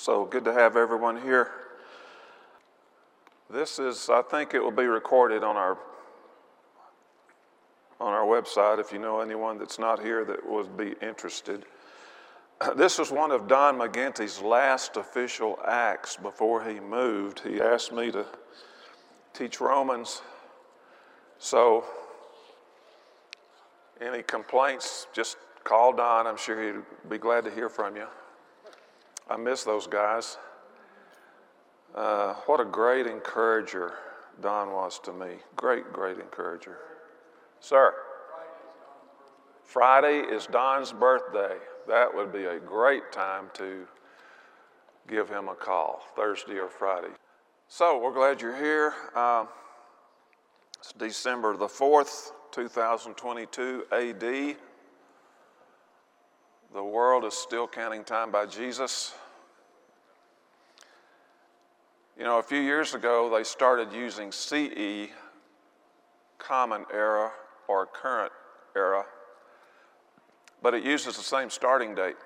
So good to have everyone here. This is, I think it will be recorded on our on our website if you know anyone that's not here that would be interested. This was one of Don McGinty's last official acts before he moved. He asked me to teach Romans. So, any complaints, just call Don. I'm sure he'd be glad to hear from you. I miss those guys. Uh, what a great encourager Don was to me. Great, great encourager. Sir, Friday is Don's birthday. That would be a great time to give him a call, Thursday or Friday. So we're glad you're here. Uh, it's December the 4th, 2022 AD. The world is still counting time by Jesus. You know, a few years ago, they started using CE, Common Era, or Current Era, but it uses the same starting date.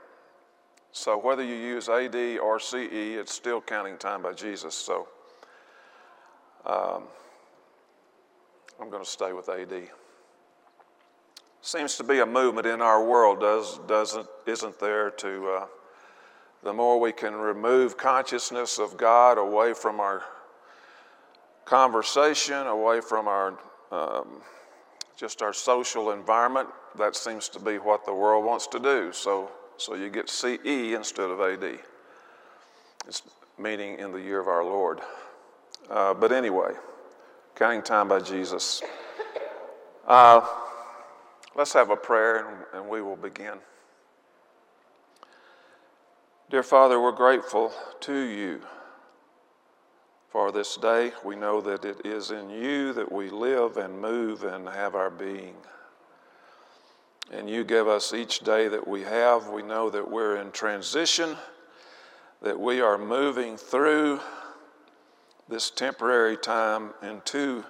So whether you use AD or CE, it's still counting time by Jesus. So um, I'm going to stay with AD. Seems to be a movement in our world, does, doesn't, isn't there, to uh, the more we can remove consciousness of God away from our conversation, away from our um, just our social environment, that seems to be what the world wants to do. So, so you get CE instead of AD. It's meaning in the year of our Lord. Uh, but anyway, counting time by Jesus. Uh, let's have a prayer and, and we will begin. Dear Father, we're grateful to you for this day. We know that it is in you that we live and move and have our being. And you give us each day that we have. We know that we're in transition, that we are moving through this temporary time into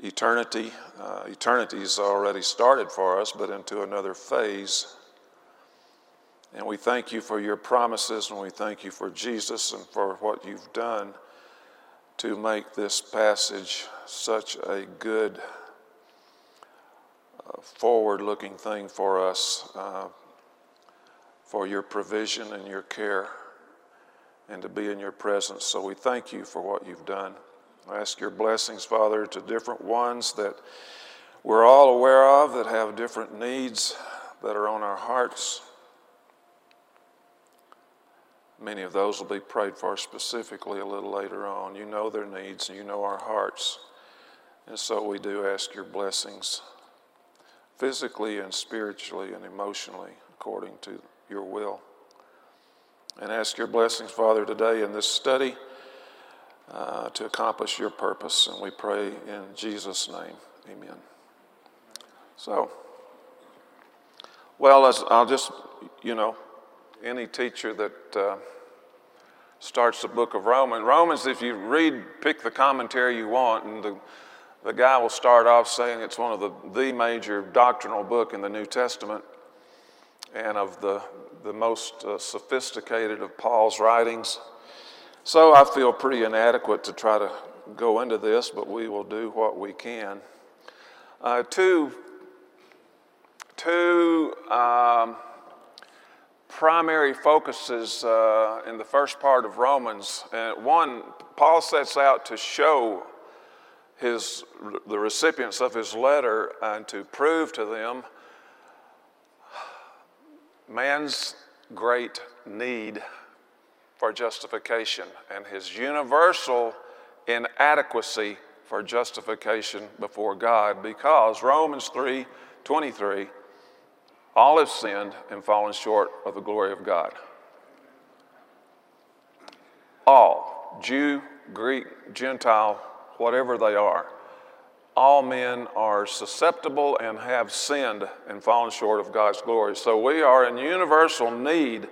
eternity. Uh, eternity's already started for us, but into another phase. And we thank you for your promises, and we thank you for Jesus and for what you've done to make this passage such a good, uh, forward looking thing for us, uh, for your provision and your care and to be in your presence. So we thank you for what you've done. I ask your blessings, Father, to different ones that we're all aware of that have different needs that are on our hearts. Many of those will be prayed for specifically a little later on. You know their needs and you know our hearts. And so we do ask your blessings physically and spiritually and emotionally according to your will and ask your blessings, Father, today in this study uh, to accomplish your purpose. And we pray in Jesus' name. Amen. So, well, I'll just, you know, any teacher that uh, starts the book of Romans, Romans, if you read, pick the commentary you want, and the, the guy will start off saying it's one of the, the major doctrinal book in the New Testament and of the, the most uh, sophisticated of Paul's writings. So I feel pretty inadequate to try to go into this, but we will do what we can. Uh, two two um, primary focuses uh, in the first part of Romans. And one, Paul sets out to show his, the recipients of his letter and to prove to them man's great need for justification and his universal inadequacy for justification before God because Romans 3 23, all have sinned and fallen short of the glory of God. All, Jew, Greek, Gentile, whatever they are, all men are susceptible and have sinned and fallen short of God's glory. So we are in universal need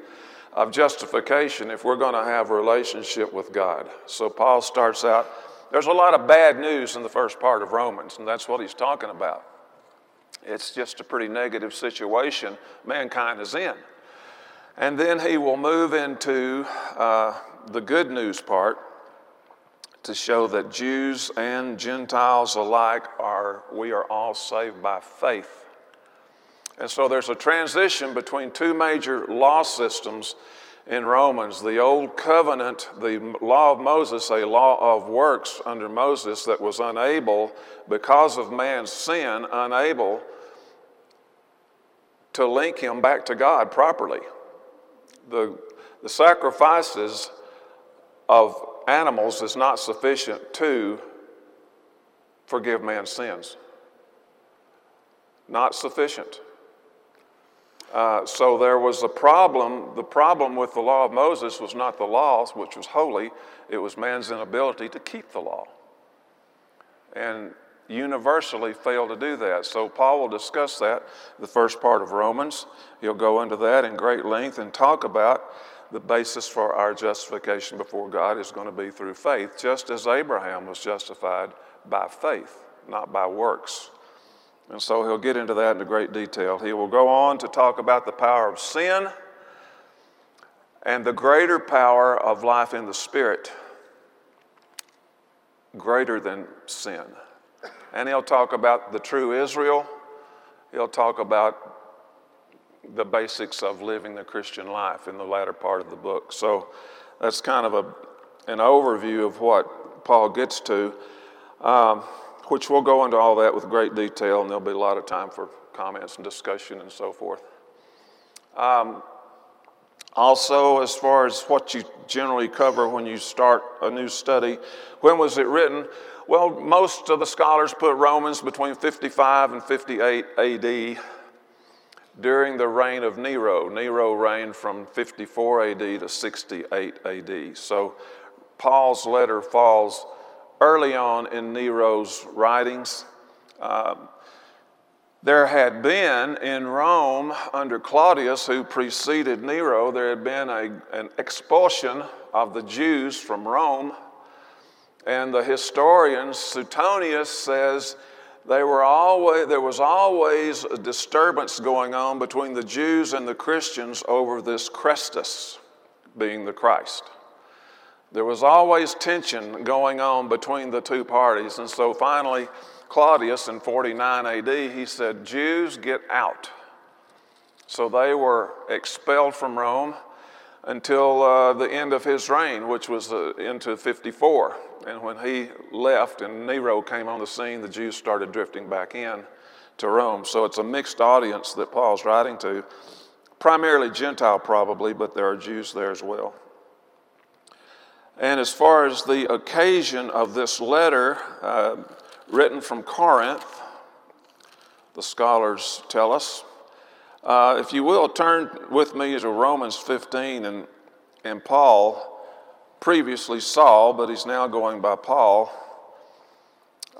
of justification if we're going to have a relationship with God. So Paul starts out, there's a lot of bad news in the first part of Romans, and that's what he's talking about. It's just a pretty negative situation mankind is in. And then he will move into uh, the good news part to show that Jews and Gentiles alike are, we are all saved by faith. And so there's a transition between two major law systems in Romans the Old Covenant, the law of Moses, a law of works under Moses that was unable, because of man's sin, unable to link him back to God properly. The, the sacrifices of animals is not sufficient to forgive man's sins. Not sufficient. Uh, so there was a problem. The problem with the law of Moses was not the law, which was holy, it was man's inability to keep the law. And universally failed to do that. So Paul will discuss that, the first part of Romans. He'll go into that in great length and talk about the basis for our justification before God is going to be through faith, just as Abraham was justified by faith, not by works. And so he'll get into that in great detail. He will go on to talk about the power of sin and the greater power of life in the Spirit, greater than sin. And he'll talk about the true Israel. He'll talk about the basics of living the Christian life in the latter part of the book. So that's kind of a, an overview of what Paul gets to. Um, which we'll go into all that with great detail, and there'll be a lot of time for comments and discussion and so forth. Um, also, as far as what you generally cover when you start a new study, when was it written? Well, most of the scholars put Romans between 55 and 58 AD during the reign of Nero. Nero reigned from 54 AD to 68 AD. So Paul's letter falls early on in Nero's writings. Um, there had been in Rome under Claudius, who preceded Nero, there had been a, an expulsion of the Jews from Rome. And the historian Suetonius says they were always, there was always a disturbance going on between the Jews and the Christians over this Christus, being the Christ. There was always tension going on between the two parties. And so finally, Claudius in 49 AD, he said, Jews, get out. So they were expelled from Rome until uh, the end of his reign, which was uh, into 54. And when he left and Nero came on the scene, the Jews started drifting back in to Rome. So it's a mixed audience that Paul's writing to, primarily Gentile probably, but there are Jews there as well. And as far as the occasion of this letter uh, written from Corinth, the scholars tell us. Uh, if you will, turn with me to Romans 15, and, and Paul, previously Saul, but he's now going by Paul,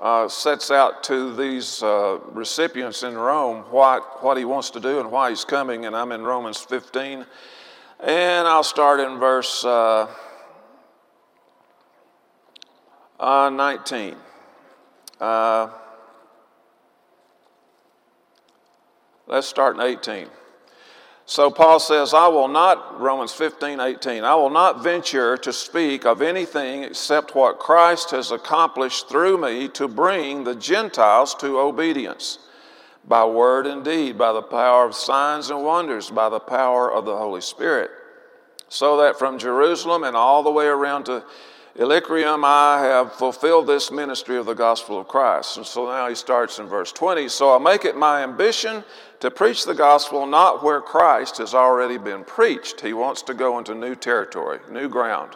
uh, sets out to these uh, recipients in Rome what, what he wants to do and why he's coming. And I'm in Romans 15, and I'll start in verse. Uh, uh, 19. Uh, let's start in 18. So Paul says, I will not, Romans 15, 18, I will not venture to speak of anything except what Christ has accomplished through me to bring the Gentiles to obedience by word and deed, by the power of signs and wonders, by the power of the Holy Spirit. So that from Jerusalem and all the way around to Illyricum, I have fulfilled this ministry of the gospel of Christ. And so now he starts in verse 20. So I make it my ambition to preach the gospel not where Christ has already been preached. He wants to go into new territory, new ground.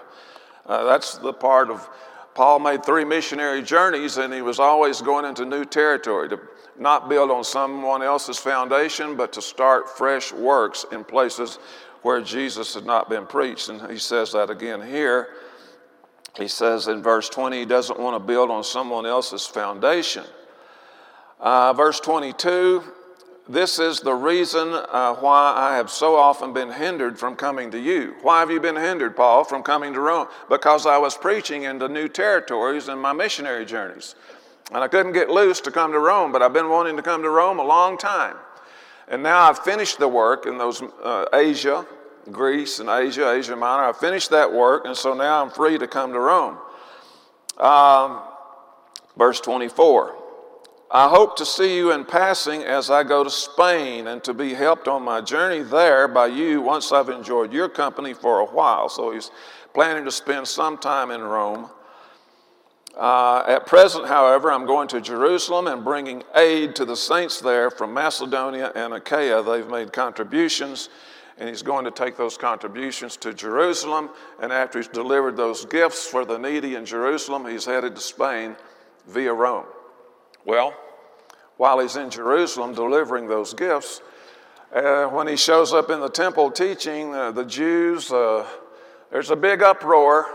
Uh, that's the part of Paul made three missionary journeys, and he was always going into new territory to not build on someone else's foundation, but to start fresh works in places where Jesus had not been preached. And he says that again here. He says in verse 20, he doesn't want to build on someone else's foundation. Uh, verse 22, this is the reason uh, why I have so often been hindered from coming to you. Why have you been hindered, Paul, from coming to Rome? Because I was preaching into new territories in my missionary journeys. And I couldn't get loose to come to Rome, but I've been wanting to come to Rome a long time. And now I've finished the work in those uh, Asia Greece and Asia, Asia Minor. I finished that work, and so now I'm free to come to Rome. Um, verse 24 I hope to see you in passing as I go to Spain and to be helped on my journey there by you once I've enjoyed your company for a while. So he's planning to spend some time in Rome. Uh, at present, however, I'm going to Jerusalem and bringing aid to the saints there from Macedonia and Achaia. They've made contributions, and he's going to take those contributions to Jerusalem. And after he's delivered those gifts for the needy in Jerusalem, he's headed to Spain via Rome. Well, while he's in Jerusalem delivering those gifts, uh, when he shows up in the temple teaching, uh, the Jews, uh, there's a big uproar,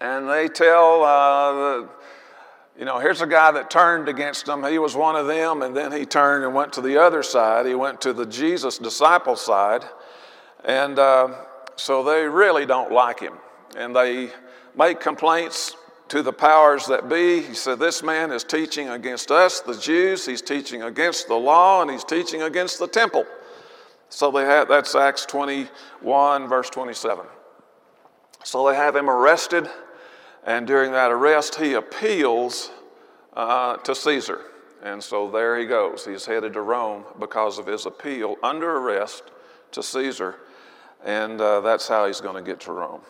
and they tell, uh, the, you know, here's a guy that turned against them. He was one of them, and then he turned and went to the other side. He went to the Jesus disciple side, and uh, so they really don't like him, and they make complaints to the powers that be. He said, This man is teaching against us, the Jews. He's teaching against the law, and he's teaching against the temple. So they have, that's Acts 21, verse 27. So they have him arrested, and during that arrest, he appeals uh, to Caesar. And so there he goes. He's headed to Rome because of his appeal under arrest to Caesar, and uh, that's how he's going to get to Rome.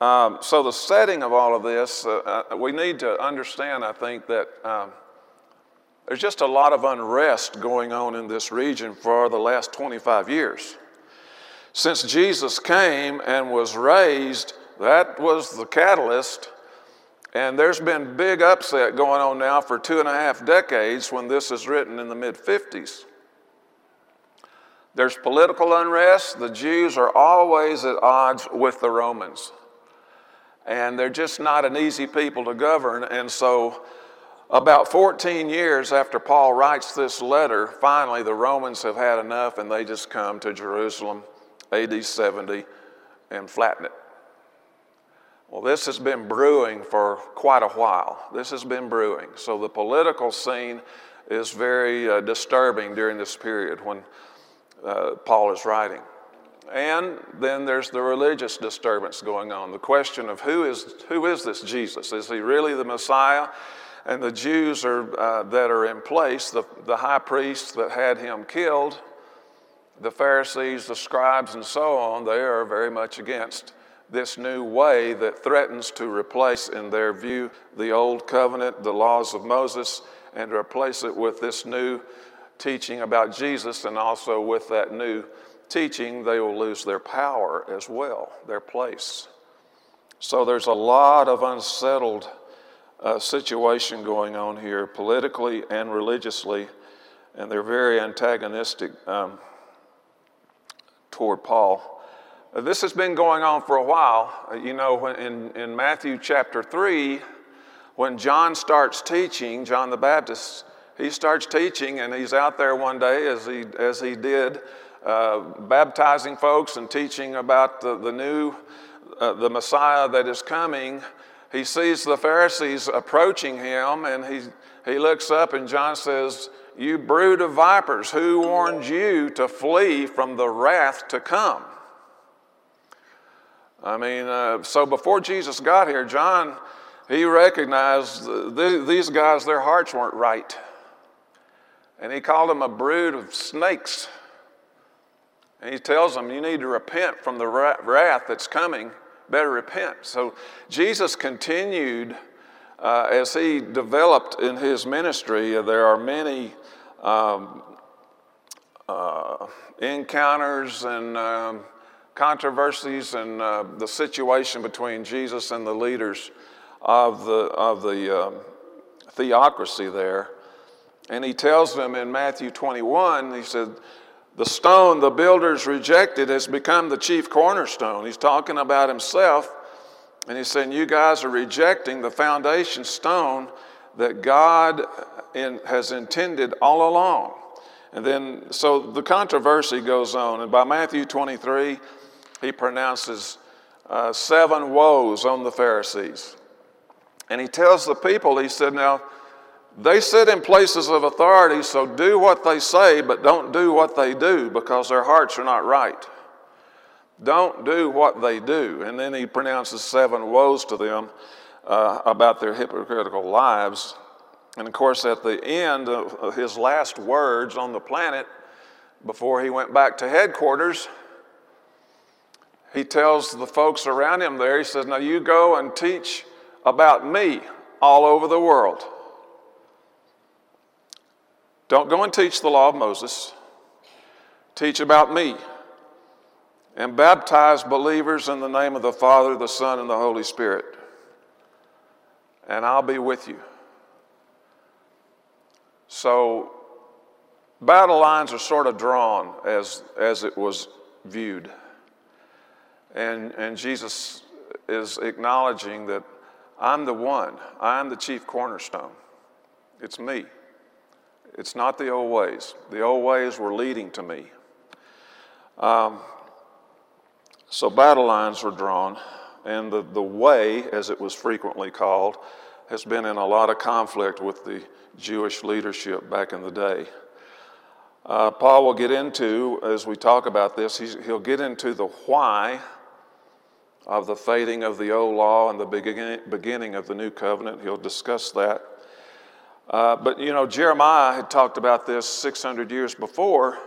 Um, so, the setting of all of this, uh, uh, we need to understand, I think, that um, there's just a lot of unrest going on in this region for the last 25 years. Since Jesus came and was raised, that was the catalyst. And there's been big upset going on now for two and a half decades when this is written in the mid 50s. There's political unrest. The Jews are always at odds with the Romans and they're just not an easy people to govern. And so, about 14 years after Paul writes this letter, finally the Romans have had enough and they just come to Jerusalem, AD 70, and flatten it. Well, this has been brewing for quite a while. This has been brewing. So the political scene is very uh, disturbing during this period when uh, Paul is writing. And then there's the religious disturbance going on. The question of who is, who is this Jesus? Is he really the Messiah? And the Jews are, uh, that are in place, the, the high priests that had him killed, the Pharisees, the scribes, and so on, they are very much against this new way that threatens to replace, in their view, the old covenant, the laws of Moses, and replace it with this new teaching about Jesus and also with that new teaching, they will lose their power as well, their place. So there's a lot of unsettled uh, situation going on here, politically and religiously, and they're very antagonistic um, toward Paul. This has been going on for a while. Uh, you know, in, in Matthew chapter 3, when John starts teaching, John the Baptist, he starts teaching, and he's out there one day, as he, as he did uh, baptizing folks and teaching about the, the new, uh, the Messiah that is coming, he sees the Pharisees approaching him and he, he looks up and John says, You brood of vipers, who warned you to flee from the wrath to come? I mean, uh, so before Jesus got here, John, he recognized th- these guys, their hearts weren't right. And he called them a brood of snakes. And he tells them, You need to repent from the wrath that's coming. Better repent. So Jesus continued uh, as he developed in his ministry. Uh, there are many um, uh, encounters and um, controversies and uh, the situation between Jesus and the leaders of the, of the um, theocracy there. And he tells them in Matthew 21, he said, the stone the builders rejected has become the chief cornerstone. He's talking about himself, and he's saying, You guys are rejecting the foundation stone that God in, has intended all along. And then, so the controversy goes on. And by Matthew 23, he pronounces uh, seven woes on the Pharisees. And he tells the people, he said, Now, They sit in places of authority, so do what they say, but don't do what they do because their hearts are not right. Don't do what they do. And then he pronounces seven woes to them uh, about their hypocritical lives. And of course, at the end of his last words on the planet, before he went back to headquarters, he tells the folks around him there, he says, Now you go and teach about me all over the world. Don't go and teach the law of Moses. Teach about me. And baptize believers in the name of the Father, the Son, and the Holy Spirit. And I'll be with you. So, battle lines are sort of drawn as, as it was viewed. And, and Jesus is acknowledging that I'm the one, I'm the chief cornerstone. It's me. It's not the old ways. The old ways were leading to me. Um, so battle lines were drawn, and the, the way, as it was frequently called, has been in a lot of conflict with the Jewish leadership back in the day. Uh, Paul will get into, as we talk about this, he'll get into the why of the fading of the old law and the beginning of the new covenant. He'll discuss that. Uh, but you know, Jeremiah had talked about this 600 years before.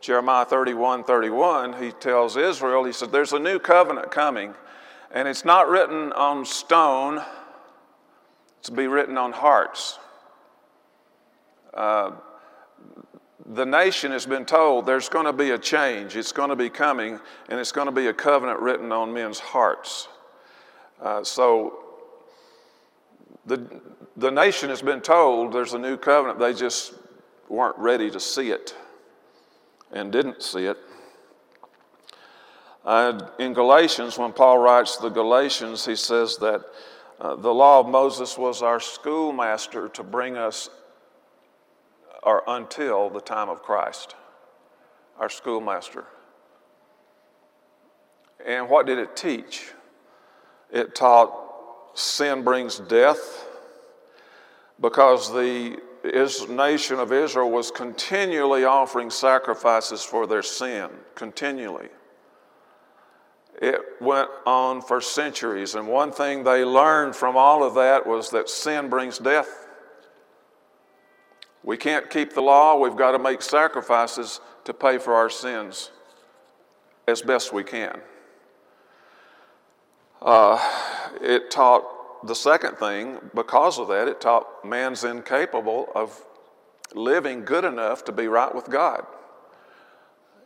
Jeremiah 31 31, he tells Israel, he said, There's a new covenant coming, and it's not written on stone, it's to be written on hearts. Uh, the nation has been told there's going to be a change, it's going to be coming, and it's going to be a covenant written on men's hearts. Uh, so the, the nation has been told there's a new covenant, they just weren't ready to see it and didn't see it. Uh, in Galatians, when Paul writes the Galatians, he says that uh, the law of Moses was our schoolmaster to bring us or until the time of Christ, our schoolmaster. And what did it teach? It taught sin brings death because the nation of Israel was continually offering sacrifices for their sin, continually. It went on for centuries, and one thing they learned from all of that was that sin brings death. We can't keep the law, we've got to make sacrifices to pay for our sins as best we can. Uh, it taught the second thing, because of that, it taught man's incapable of living good enough to be right with God.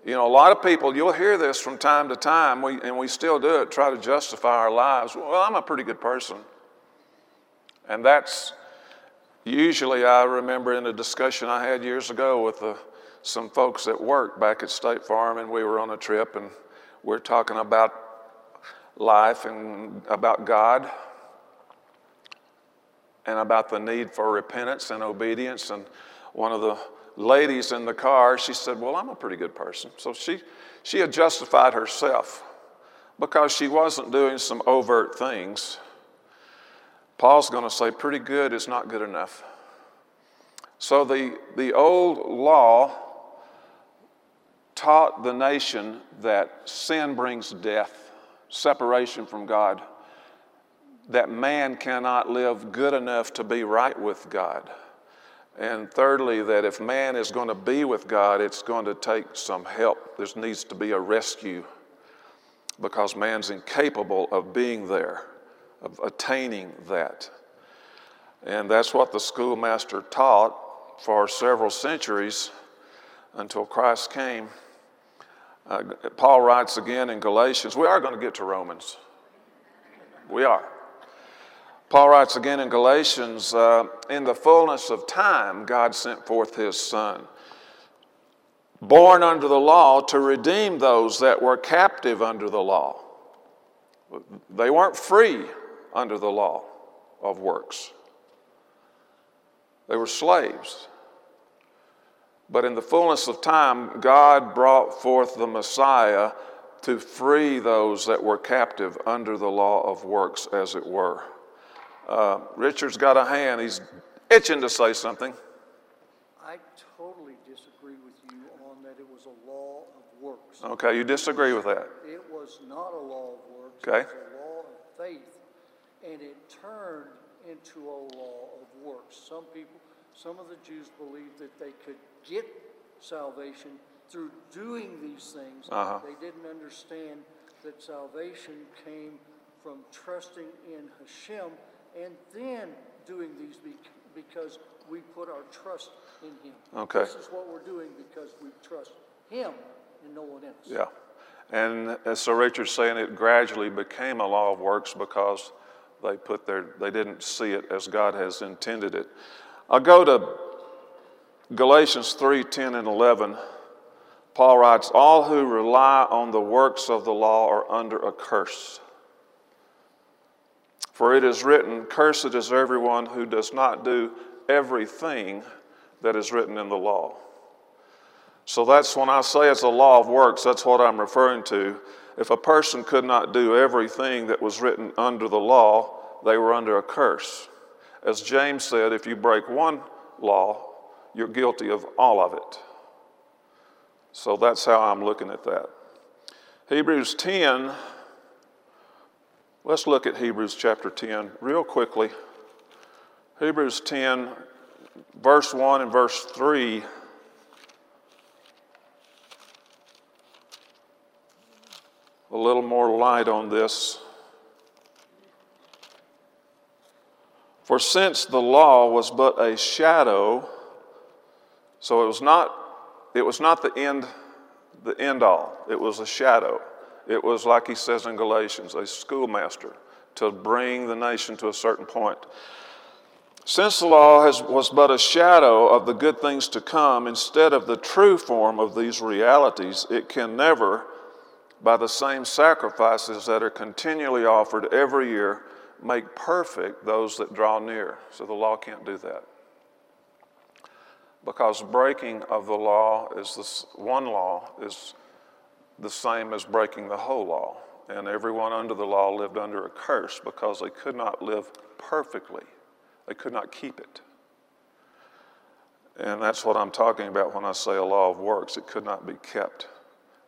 You know, a lot of people, you'll hear this from time to time, we, and we still do it, try to justify our lives. Well, I'm a pretty good person. And that's Usually, I remember in a discussion I had years ago with uh, some folks at work back at State Farm, and we were on a trip, and we are talking about life and about God and about the need for repentance and obedience. And one of the ladies in the car, she said, Well, I'm a pretty good person. So she, she had justified herself because she wasn't doing some overt things. Paul's going to say pretty good is not good enough. So the, the old law taught the nation that sin brings death, separation from God, that man cannot live good enough to be right with God. And thirdly, that if man is going to be with God, it's going to take some help. There needs to be a rescue because man's incapable of being there of attaining that. And that's what the schoolmaster taught for several centuries until Christ came. Uh, Paul writes again in Galatians, we are going to get to Romans. We are. Paul writes again in Galatians, uh, in the fullness of time, God sent forth his Son, born under the law to redeem those that were captive under the law. They weren't free under the law of works. They were slaves. But in the fullness of time, God brought forth the Messiah to free those that were captive under the law of works, as it were. Uh, Richard's got a hand. He's itching to say something. I totally disagree with you on that it was a law of works. Okay, you disagree with that. It was not a law of works. Okay. It was a law of faith, and it turned into a law of works. Some people, some of the Jews believed that they could get salvation through doing these things. Uh-huh. They didn't understand that salvation came from trusting in Hashem and then doing these because we put our trust in Him. Okay. This is what we're doing because we trust Him and no one else. Yeah. And as Sir Richard's saying, it gradually became a law of works because they put their, they didn't see it as God has intended it. I'll go to Galatians 3 10 and 11. Paul writes, All who rely on the works of the law are under a curse. For it is written, Cursed is everyone who does not do everything that is written in the law. So that's when I say it's a law of works, that's what I'm referring to. If a person could not do everything that was written under the law, they were under a curse. As James said, if you break one law, you're guilty of all of it. So that's how I'm looking at that. Hebrews 10, let's look at Hebrews chapter 10 real quickly. Hebrews 10, verse 1 and verse 3. A little more light on this. For since the law was but a shadow, so it was not, it was not the end, the end all. It was a shadow. It was like he says in Galatians, a schoolmaster to bring the nation to a certain point. Since the law has, was but a shadow of the good things to come, instead of the true form of these realities, it can never, by the same sacrifices that are continually offered every year, make perfect those that draw near. So the law can't do that. Because breaking of the law is this one law is the same as breaking the whole law. And everyone under the law lived under a curse because they could not live perfectly. They could not keep it. And that's what I'm talking about when I say a law of works. It could not be kept.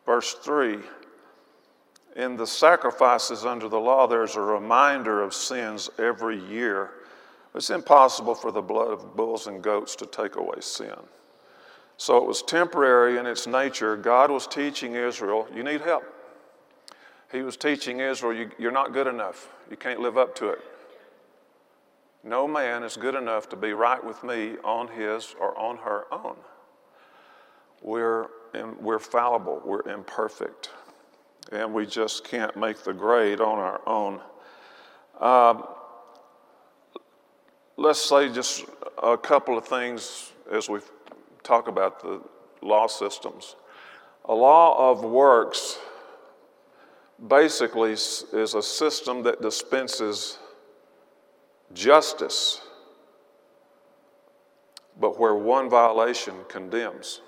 Verse 3 In the sacrifices under the law, there's a reminder of sins every year. It's impossible for the blood of bulls and goats to take away sin. So it was temporary in its nature. God was teaching Israel, you need help. He was teaching Israel, you, you're not good enough. You can't live up to it. No man is good enough to be right with me on his or on her own. We're, in, we're fallible, we're imperfect, and we just can't make the grade on our own. Um, let's say just a couple of things as we talk about the law systems. A law of works basically is a system that dispenses justice, but where one violation condemns.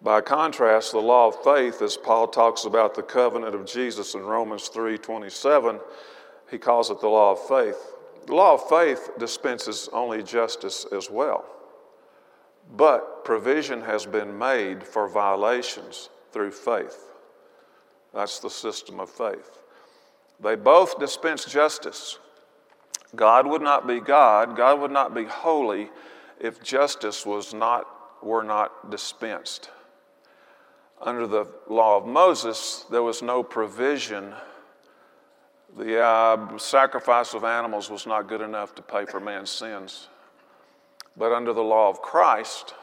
By contrast, the law of faith, as Paul talks about the covenant of Jesus in Romans 3:27, he calls it the law of faith. The law of faith dispenses only justice as well. But provision has been made for violations through faith. That's the system of faith. They both dispense justice. God would not be God, God would not be holy if justice was not, were not dispensed. Under the law of Moses, there was no provision. The uh, sacrifice of animals was not good enough to pay for man's sins. But under the law of Christ,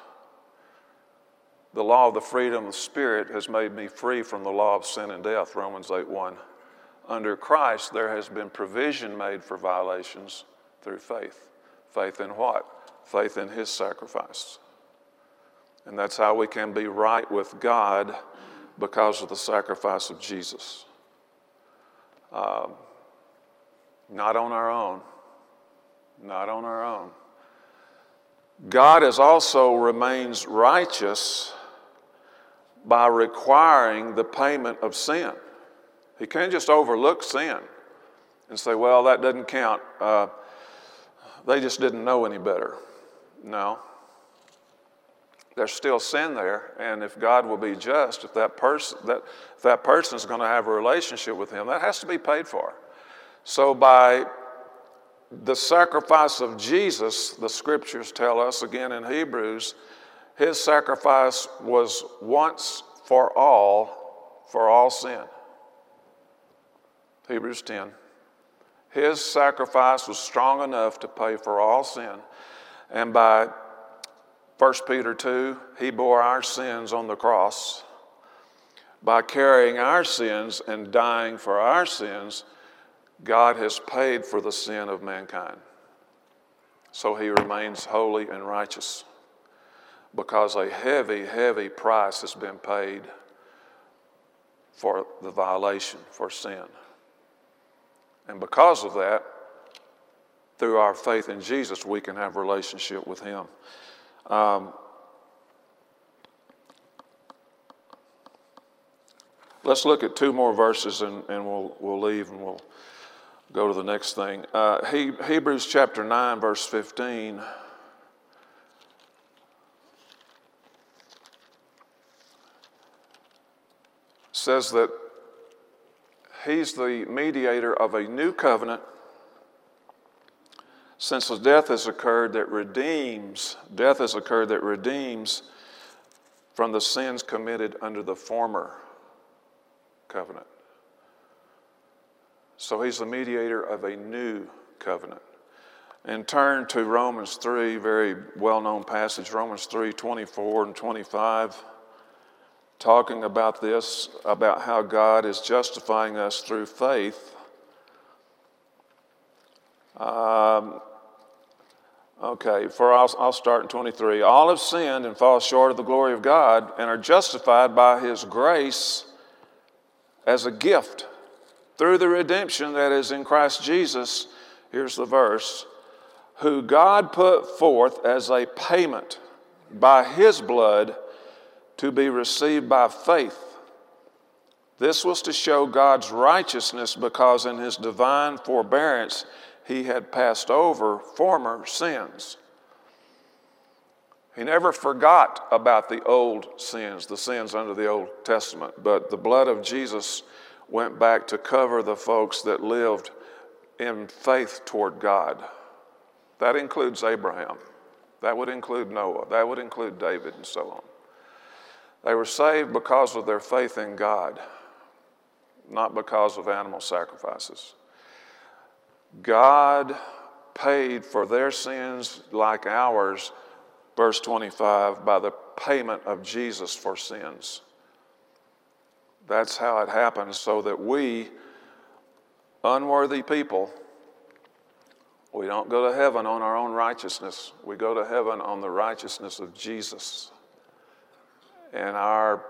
the law of the freedom of Spirit has made me free from the law of sin and death, Romans 8 1. Under Christ, there has been provision made for violations through faith. Faith in what? Faith in His sacrifice. And that's how we can be right with God because of the sacrifice of Jesus. Um, not on our own. Not on our own. God is also remains righteous by requiring the payment of sin. He can't just overlook sin and say, well, that doesn't count. Uh, they just didn't know any better. No. There's still sin there, and if God will be just, if that person that if that person is going to have a relationship with Him, that has to be paid for. So by the sacrifice of Jesus, the scriptures tell us again in Hebrews, his sacrifice was once for all, for all sin. Hebrews 10. His sacrifice was strong enough to pay for all sin. And by 1 Peter 2, he bore our sins on the cross. By carrying our sins and dying for our sins, God has paid for the sin of mankind. So he remains holy and righteous because a heavy, heavy price has been paid for the violation, for sin. And because of that, through our faith in Jesus, we can have relationship with Him. Um, let's look at two more verses and, and we'll, we'll leave and we'll go to the next thing. Uh, he, Hebrews chapter 9, verse 15. says that he's the mediator of a new covenant since the death has occurred that redeems, death has occurred that redeems from the sins committed under the former covenant. So he's the mediator of a new covenant. And turn to Romans 3, very well known passage, Romans 3 24 and 25, talking about this, about how God is justifying us through faith. Um, okay, for I'll, I'll start in 23. All have sinned and fall short of the glory of God and are justified by his grace as a gift through the redemption that is in Christ Jesus, here's the verse, who God put forth as a payment by his blood to be received by faith. This was to show God's righteousness because in his divine forbearance he had passed over former sins. He never forgot about the old sins, the sins under the Old Testament, but the blood of Jesus went back to cover the folks that lived in faith toward God. That includes Abraham. That would include Noah. That would include David and so on. They were saved because of their faith in God, not because of animal sacrifices. God paid for their sins like ours, verse 25, by the payment of Jesus for sins. That's how it happens, so that we, unworthy people, we don't go to heaven on our own righteousness. We go to heaven on the righteousness of Jesus and our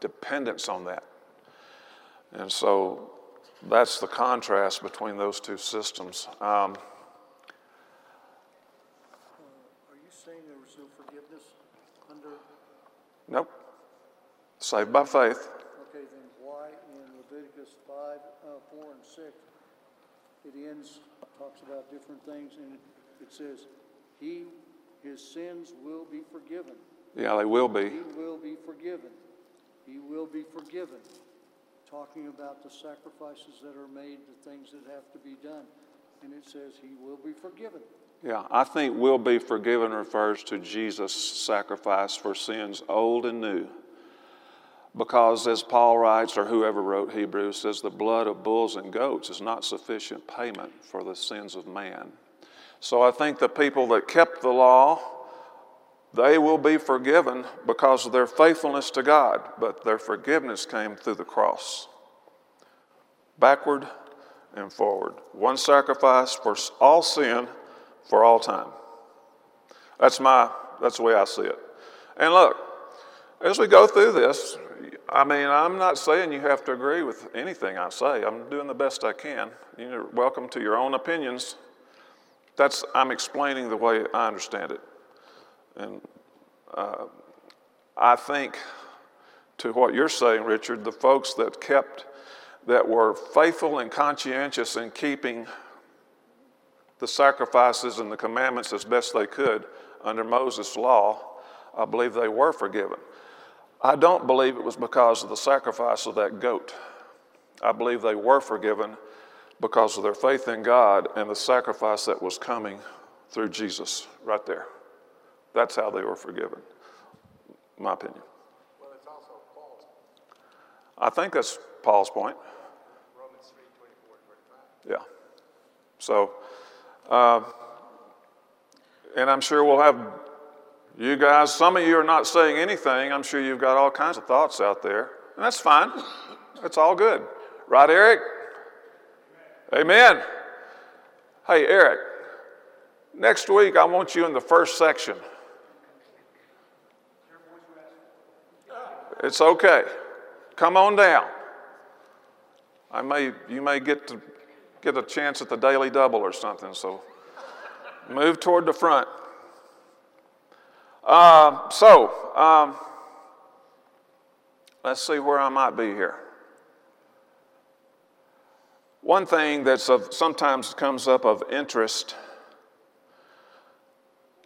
dependence on that. And so that's the contrast between those two systems. Um, Are you saying there was no forgiveness under, nope. Saved by faith. okay, then why in Leviticus five, uh, four and six, it ends, talks about different things, and it, it says, he, his sins will be forgiven. Yeah, they will be. He will be forgiven. He will be forgiven. Talking about the sacrifices that are made, the things that have to be done. And it says he will be forgiven. Yeah, I think will be forgiven refers to Jesus' sacrifice for sins old and new. Because, as Paul writes, or whoever wrote Hebrews, says the blood of bulls and goats is not sufficient payment for the sins of man. So I think the people that kept the law, they will be forgiven because of their faithfulness to God, but their forgiveness came through the cross. Backward and forward. One sacrifice for all sin for all time. That's my that's the way I see it. And look, as we go through this, I mean, I'm not saying you have to agree with anything I say. I'm doing the best I can. You're welcome to your own opinions. That's I'm explaining the way I understand it. And uh, I think to what you're saying, Richard, the folks that kept, that were faithful and conscientious in keeping the sacrifices and the commandments as best they could under Moses' law, I believe they were forgiven. I don't believe it was because of the sacrifice of that goat. I believe they were forgiven because of their faith in God and the sacrifice that was coming through Jesus right there. That's how they were forgiven, my opinion. Well, it's also Paul's, I think that's Paul's point. Romans 3, 24 25. Yeah. So, uh, and I'm sure we'll have you guys, some of you are not saying anything. I'm sure you've got all kinds of thoughts out there. And that's fine. That's all good. Right, Eric? Amen. Hey, Eric, next week I want you in the first section. It's okay. Come on down. I may, you may get to get a chance at the daily double or something, so move toward the front. Uh, so, um, let's see where I might be here. One thing that sometimes comes up of interest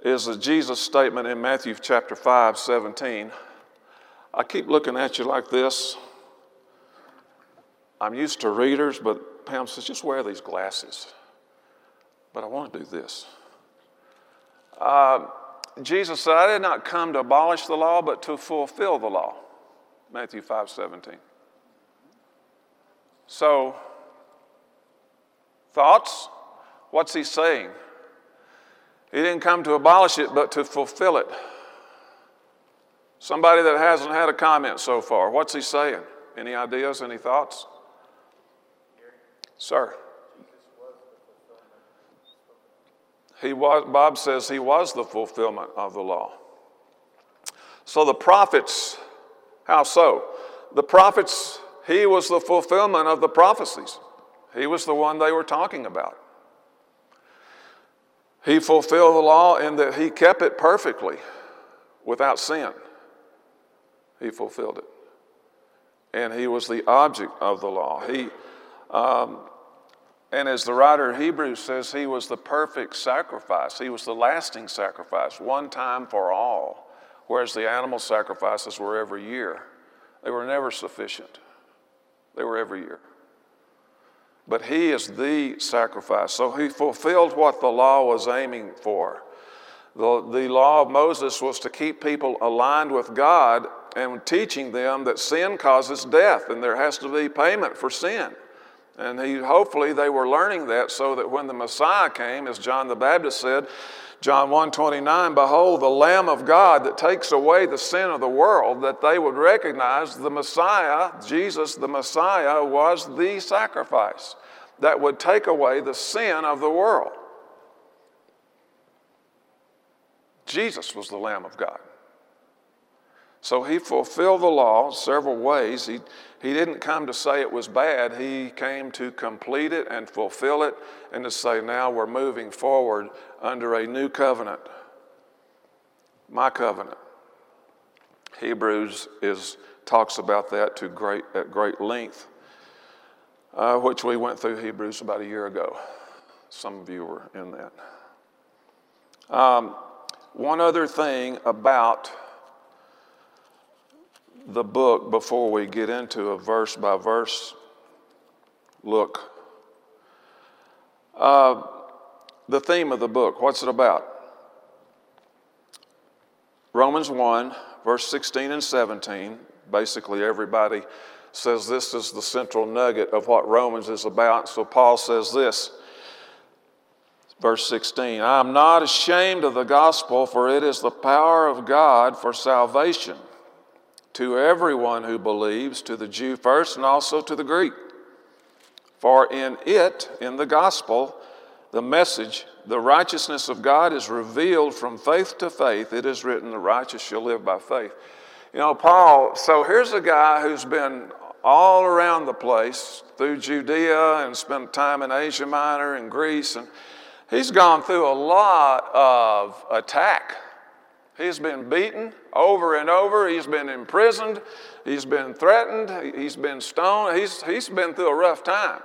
is a Jesus statement in Matthew chapter 5, 17. I keep looking at you like this. I'm used to readers, but Pam says, just wear these glasses. But I want to do this. Uh, Jesus said, I did not come to abolish the law, but to fulfill the law. Matthew 5 17. So, thoughts? What's he saying? He didn't come to abolish it, but to fulfill it. Somebody that hasn't had a comment so far, what's he saying? Any ideas, any thoughts? Sir. He was, Bob says he was the fulfillment of the law. So the prophets, how so? The prophets, he was the fulfillment of the prophecies. He was the one they were talking about. He fulfilled the law in that he kept it perfectly without sin. He fulfilled it. And he was the object of the law. He, um, and as the writer of Hebrews says, he was the perfect sacrifice. He was the lasting sacrifice, one time for all, whereas the animal sacrifices were every year. They were never sufficient, they were every year. But he is the sacrifice. So he fulfilled what the law was aiming for. The, the law of Moses was to keep people aligned with God and teaching them that sin causes death and there has to be payment for sin. And he, hopefully they were learning that so that when the Messiah came, as John the Baptist said, John 1:29, behold the lamb of God that takes away the sin of the world, that they would recognize the Messiah, Jesus the Messiah was the sacrifice that would take away the sin of the world. Jesus was the lamb of God. So he fulfilled the law several ways. He, he didn't come to say it was bad, he came to complete it and fulfill it and to say, now we're moving forward under a new covenant. My covenant. Hebrews is, talks about that to great, at great length, uh, which we went through Hebrews about a year ago. Some of you were in that. Um, one other thing about the book before we get into a verse by verse look. Uh, the theme of the book, what's it about? Romans 1, verse 16 and 17. Basically, everybody says this is the central nugget of what Romans is about. So Paul says this, verse 16 I am not ashamed of the gospel, for it is the power of God for salvation to everyone who believes, to the Jew first and also to the Greek. For in it, in the gospel, the message, the righteousness of God is revealed from faith to faith. It is written, the righteous shall live by faith. You know, Paul, so here's a guy who's been all around the place through Judea and spent time in Asia Minor and Greece, and he's gone through a lot of attack He's been beaten over and over. He's been imprisoned. He's been threatened. He's been stoned. He's, he's been through a rough time.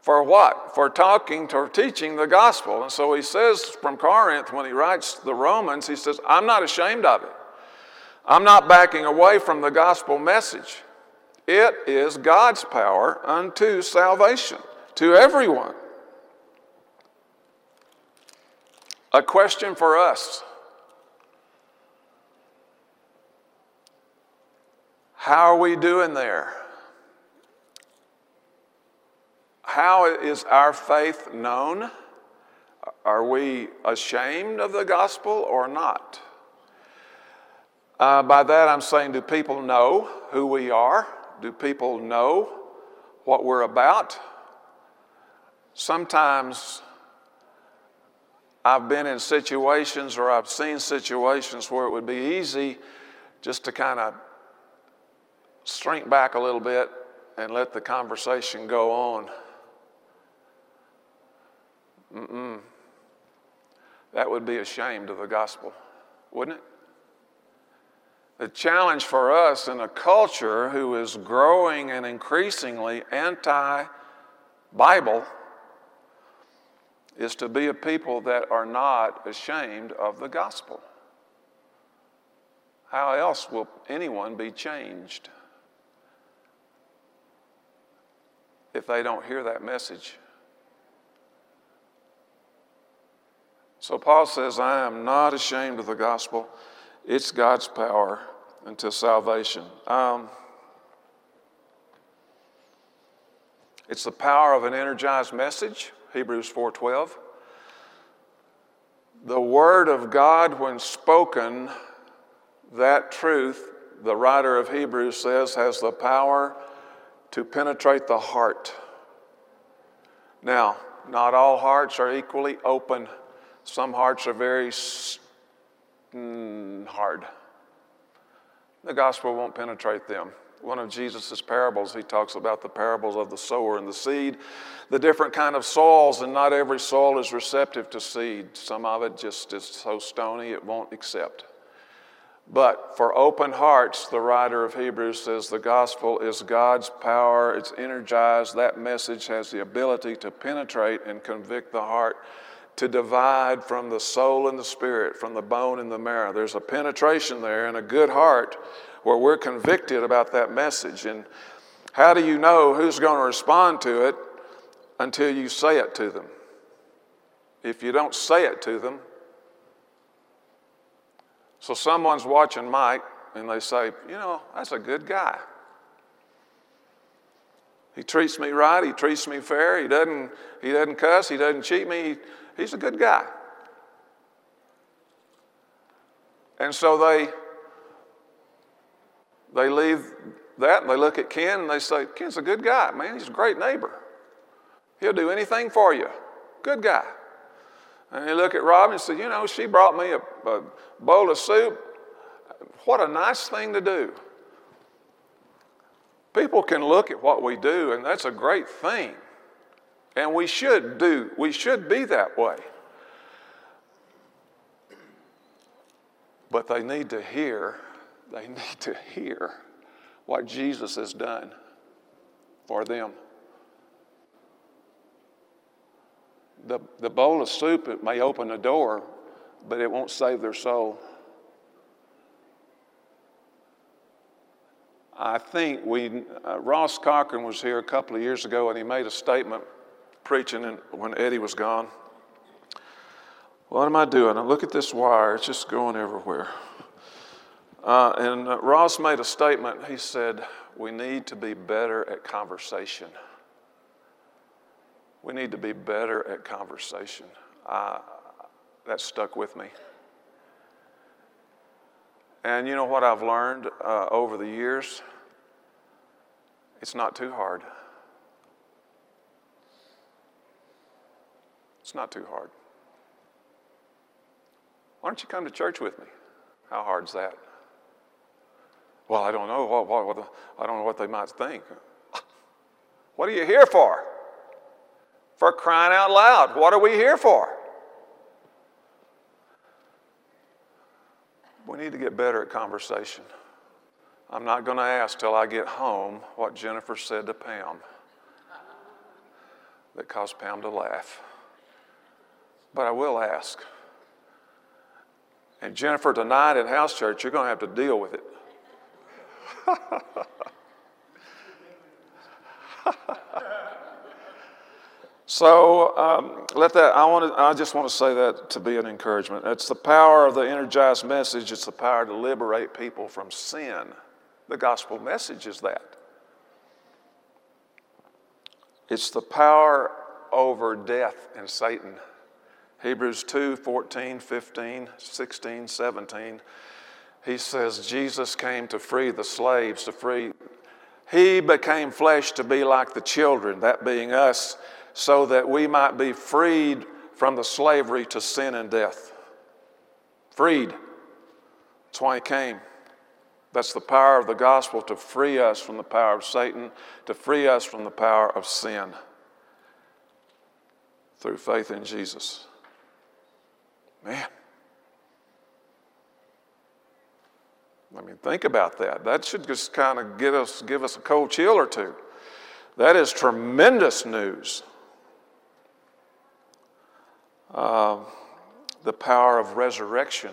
For what? For talking, for teaching the gospel. And so he says from Corinth, when he writes the Romans, he says, I'm not ashamed of it. I'm not backing away from the gospel message. It is God's power unto salvation to everyone. A question for us How are we doing there? How is our faith known? Are we ashamed of the gospel or not? Uh, by that, I'm saying, do people know who we are? Do people know what we're about? Sometimes I've been in situations or I've seen situations where it would be easy just to kind of shrink back a little bit and let the conversation go on. Mm-mm. That would be ashamed of the gospel, wouldn't it? The challenge for us in a culture who is growing and increasingly anti Bible is to be a people that are not ashamed of the gospel. How else will anyone be changed if they don't hear that message? So Paul says, I am not ashamed of the gospel. It's God's power unto salvation. Um, it's the power of an energized message, Hebrews 4:12. The word of God when spoken, that truth, the writer of Hebrews says, has the power to penetrate the heart. Now, not all hearts are equally open some hearts are very mm, hard. The gospel won't penetrate them. One of Jesus' parables, he talks about the parables of the sower and the seed, the different kind of soils, and not every soil is receptive to seed. Some of it just is so stony it won't accept. But for open hearts, the writer of Hebrews says the gospel is God's power. It's energized. That message has the ability to penetrate and convict the heart to divide from the soul and the spirit, from the bone and the marrow. There's a penetration there and a good heart where we're convicted about that message. And how do you know who's going to respond to it until you say it to them? If you don't say it to them, so someone's watching Mike and they say, you know, that's a good guy. He treats me right. He treats me fair. He doesn't, he doesn't cuss. He doesn't cheat me. He, He's a good guy. And so they they leave that and they look at Ken and they say, Ken's a good guy, man. He's a great neighbor. He'll do anything for you. Good guy. And they look at Robin and say, You know, she brought me a, a bowl of soup. What a nice thing to do. People can look at what we do, and that's a great thing. And we should do, we should be that way. But they need to hear, they need to hear what Jesus has done for them. The, the bowl of soup, it may open the door, but it won't save their soul. I think we, uh, Ross Cochran was here a couple of years ago and he made a statement preaching when Eddie was gone. What am I doing? I look at this wire, it's just going everywhere. Uh, and uh, Ross made a statement. He said, We need to be better at conversation. We need to be better at conversation. Uh, that stuck with me. And you know what I've learned uh, over the years? It's not too hard. It's not too hard. Why don't you come to church with me? How hard's that? Well, I don't know. What, I don't know what they might think. What are you here for? For crying out loud, what are we here for? We need to get better at conversation. I'm not going to ask till I get home what Jennifer said to Pam. that caused Pam to laugh. But I will ask. And Jennifer, tonight at house church, you're going to have to deal with it. so um, let that. I want. I just want to say that to be an encouragement. It's the power of the energized message. It's the power to liberate people from sin. The gospel message is that. It's the power over death and Satan. Hebrews 2 14, 15, 16, 17. He says, Jesus came to free the slaves, to free. He became flesh to be like the children, that being us, so that we might be freed from the slavery to sin and death. Freed. That's why he came. That's the power of the gospel to free us from the power of Satan, to free us from the power of sin through faith in Jesus. Man. I mean, think about that. That should just kind of give us, give us a cold chill or two. That is tremendous news. Uh, the power of resurrection.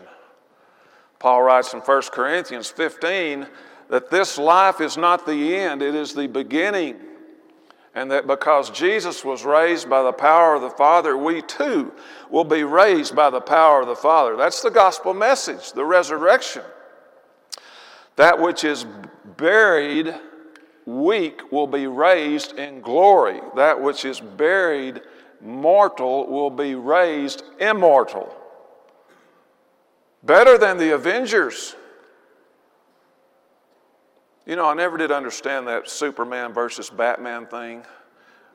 Paul writes in 1 Corinthians 15 that this life is not the end, it is the beginning and that because Jesus was raised by the power of the Father, we too will be raised by the power of the Father. That's the gospel message, the resurrection. That which is buried weak will be raised in glory. That which is buried mortal will be raised immortal. Better than the Avengers. You know, I never did understand that Superman versus Batman thing.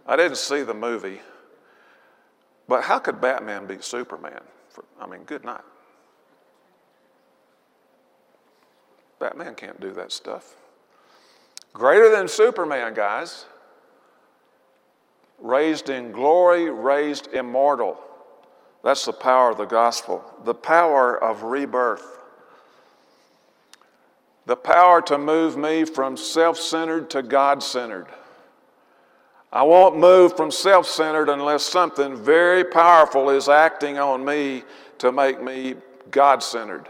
I didn't see the movie. But how could Batman beat Superman? For, I mean, good night. Batman can't do that stuff. Greater than Superman, guys. Raised in glory, raised immortal. That's the power of the gospel, the power of rebirth the power to move me from self centered to God centered. I won't move from self centered unless something very powerful is acting on me to make me God centered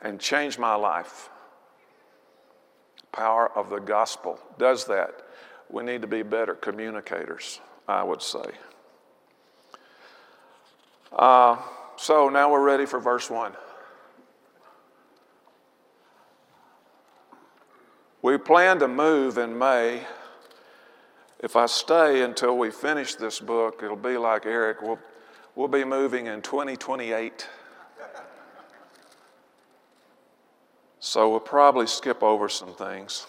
and change my life. Power of the gospel does that. We need to be better communicators, I would say. Uh, so now we're ready for verse 1. We plan to move in May. If I stay until we finish this book, it'll be like Eric. We'll, we'll be moving in 2028. So we'll probably skip over some things.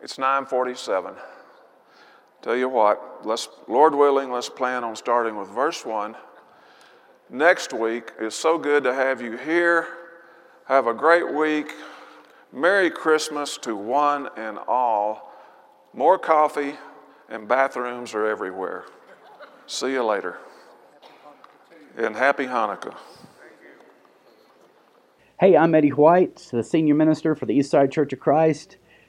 It's 947. Tell you what, let's, Lord willing, let's plan on starting with verse 1. Next week, it's so good to have you here. Have a great week. Merry Christmas to one and all. More coffee and bathrooms are everywhere. See you later. And happy Hanukkah. Hey, I'm Eddie White, the senior minister for the Eastside Church of Christ.